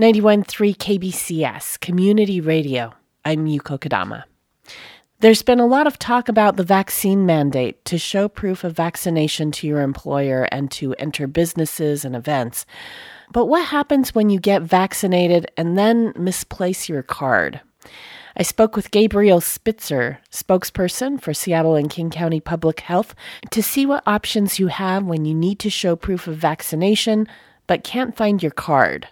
91.3 KBCS, Community Radio. I'm Yuko Kodama. There's been a lot of talk about the vaccine mandate to show proof of vaccination to your employer and to enter businesses and events. But what happens when you get vaccinated and then misplace your card? I spoke with Gabriel Spitzer, spokesperson for Seattle and King County Public Health, to see what options you have when you need to show proof of vaccination but can't find your card.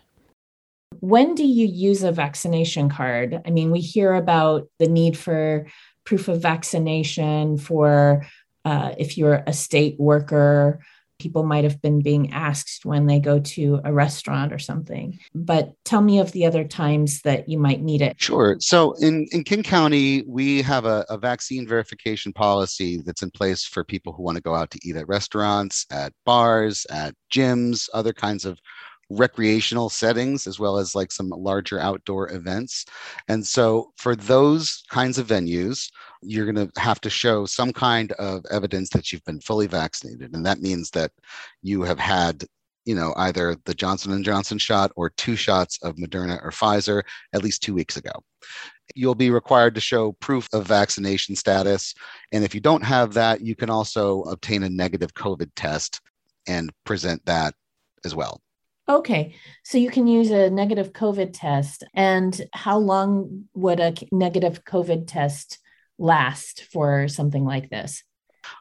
When do you use a vaccination card? I mean, we hear about the need for proof of vaccination for uh, if you're a state worker people might have been being asked when they go to a restaurant or something. But tell me of the other times that you might need it. Sure. So in, in King County, we have a, a vaccine verification policy that's in place for people who want to go out to eat at restaurants, at bars, at gyms, other kinds of recreational settings as well as like some larger outdoor events. And so for those kinds of venues, you're going to have to show some kind of evidence that you've been fully vaccinated. And that means that you have had you know either the johnson and johnson shot or two shots of moderna or pfizer at least two weeks ago. You'll be required to show proof of vaccination status. And if you don't have that you can also obtain a negative covid test and present that as well Okay, so you can use a negative COVID test. And how long would a negative COVID test last for something like this?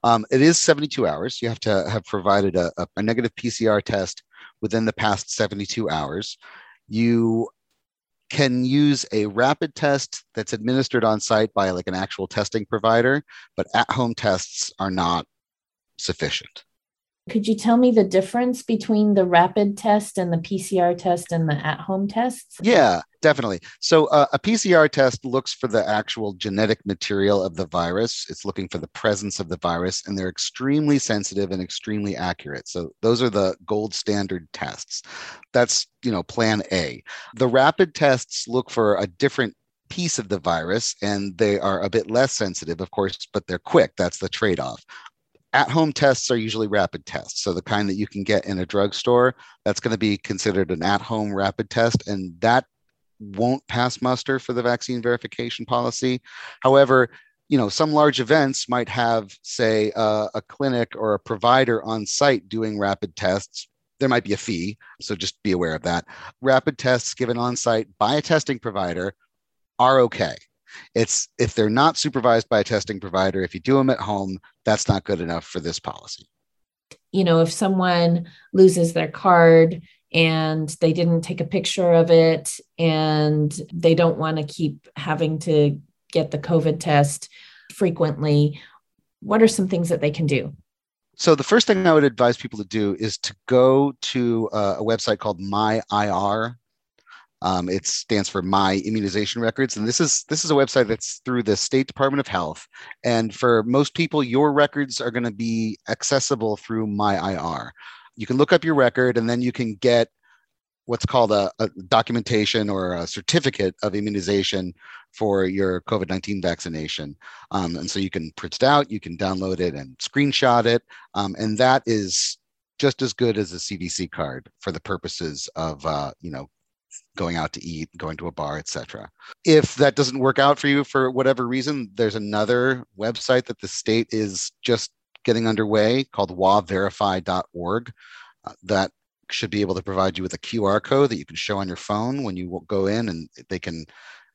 Um, it is 72 hours. You have to have provided a, a, negative PCR test within the past 72 hours. You can use a rapid test that's administered on site by like an actual testing provider, but at home tests are not sufficient. Could you tell me the difference between the rapid test and the PCR test and the at home tests? Yeah, definitely. So, uh, a PCR test looks for the actual genetic material of the virus, it's looking for the presence of the virus, and they're extremely sensitive and extremely accurate. So, those are the gold standard tests. That's, you know, plan A. The rapid tests look for a different piece of the virus and they are a bit less sensitive of course but they're quick that's the trade-off at home tests are usually rapid tests. So the kind that you can get in a drugstore, that's going to be considered an at home rapid test. And that won't pass muster for the vaccine verification policy. However, you know, some large events might have, say, uh, a clinic or a provider on site doing rapid tests. There might be a fee, so just be aware of that. Rapid tests given on site by a testing provider are okay. It's if they're not supervised by a testing provider, if you do them at home, that's not good enough for this policy. You know, if someone loses their card and they didn't take a picture of it and they don't want to keep having to get the COVID test frequently, what are some things that they can do? So the first thing I would advise people to do is to go to a, a website called MyIR, um, it stands for My Immunization Records, and this is this is a website that's through the State Department of Health. And for most people, your records are going to be accessible through My IR. You can look up your record, and then you can get what's called a, a documentation or a certificate of immunization for your COVID 19 vaccination. Um, and so you can print it out, you can download it and screenshot it. Um, and that is just as good as a CDC card for the purposes of, uh, you know, going out to eat, going to a bar, etc. If that doesn't work out for you for whatever reason, there's another website that the state is just getting underway called waverify.org uh, that should be able to provide you with a QR code that you can show on your phone when you go in and they can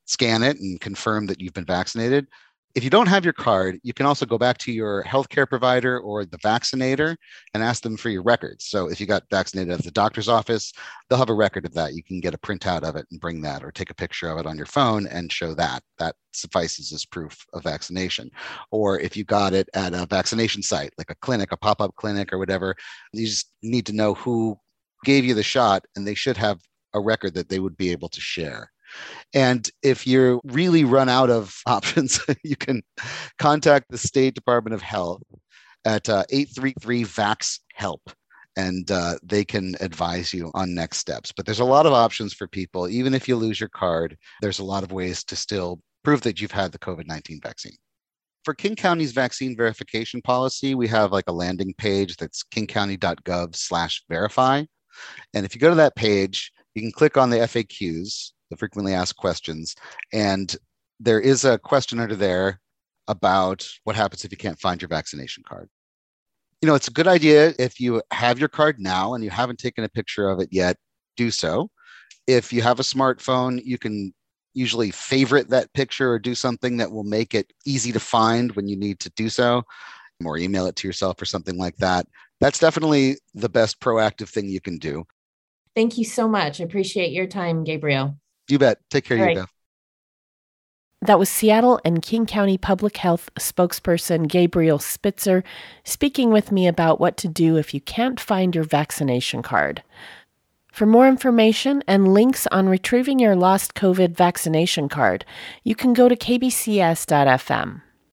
scan it and confirm that you've been vaccinated if you don't have your card, you can also go back to your healthcare provider or the vaccinator and ask them for your records. So if you got vaccinated at the doctor's office, they'll have a record of that. You can get a printout of it and bring that, or take a picture of it on your phone and show that. That suffices as proof of vaccination. Or if you got it at a vaccination site, like a clinic, a pop up clinic, or whatever, you just need to know who gave you the shot, and they should have a record that they would be able to share. And if you really run out of options, you can contact the State Department of Health at uh, 833 VAX HELP and uh, they can advise you on next steps. But there's a lot of options for people. Even if you lose your card, there's a lot of ways to still prove that you've had the COVID 19 vaccine. For King County's vaccine verification policy, we have like a landing page that's kingcounty.gov slash verify. And if you go to that page, you can click on the FAQs, the frequently asked questions, and there is a question under there about what happens if you can't find your vaccination card. You know, it's a good idea if you have your card now and you haven't taken a picture of it yet, do so. If you have a smartphone, you can usually favorite that picture or do something that will make it easy to find when you need to do so, or email it to yourself or something like that. That's definitely the best proactive thing you can do. Thank you so much. I appreciate your time, Gabriel. You bet. Take care, All you, right. That was Seattle and King County Public Health spokesperson Gabriel Spitzer speaking with me about what to do if you can't find your vaccination card. For more information and links on retrieving your lost COVID vaccination card, you can go to kbcs.fm.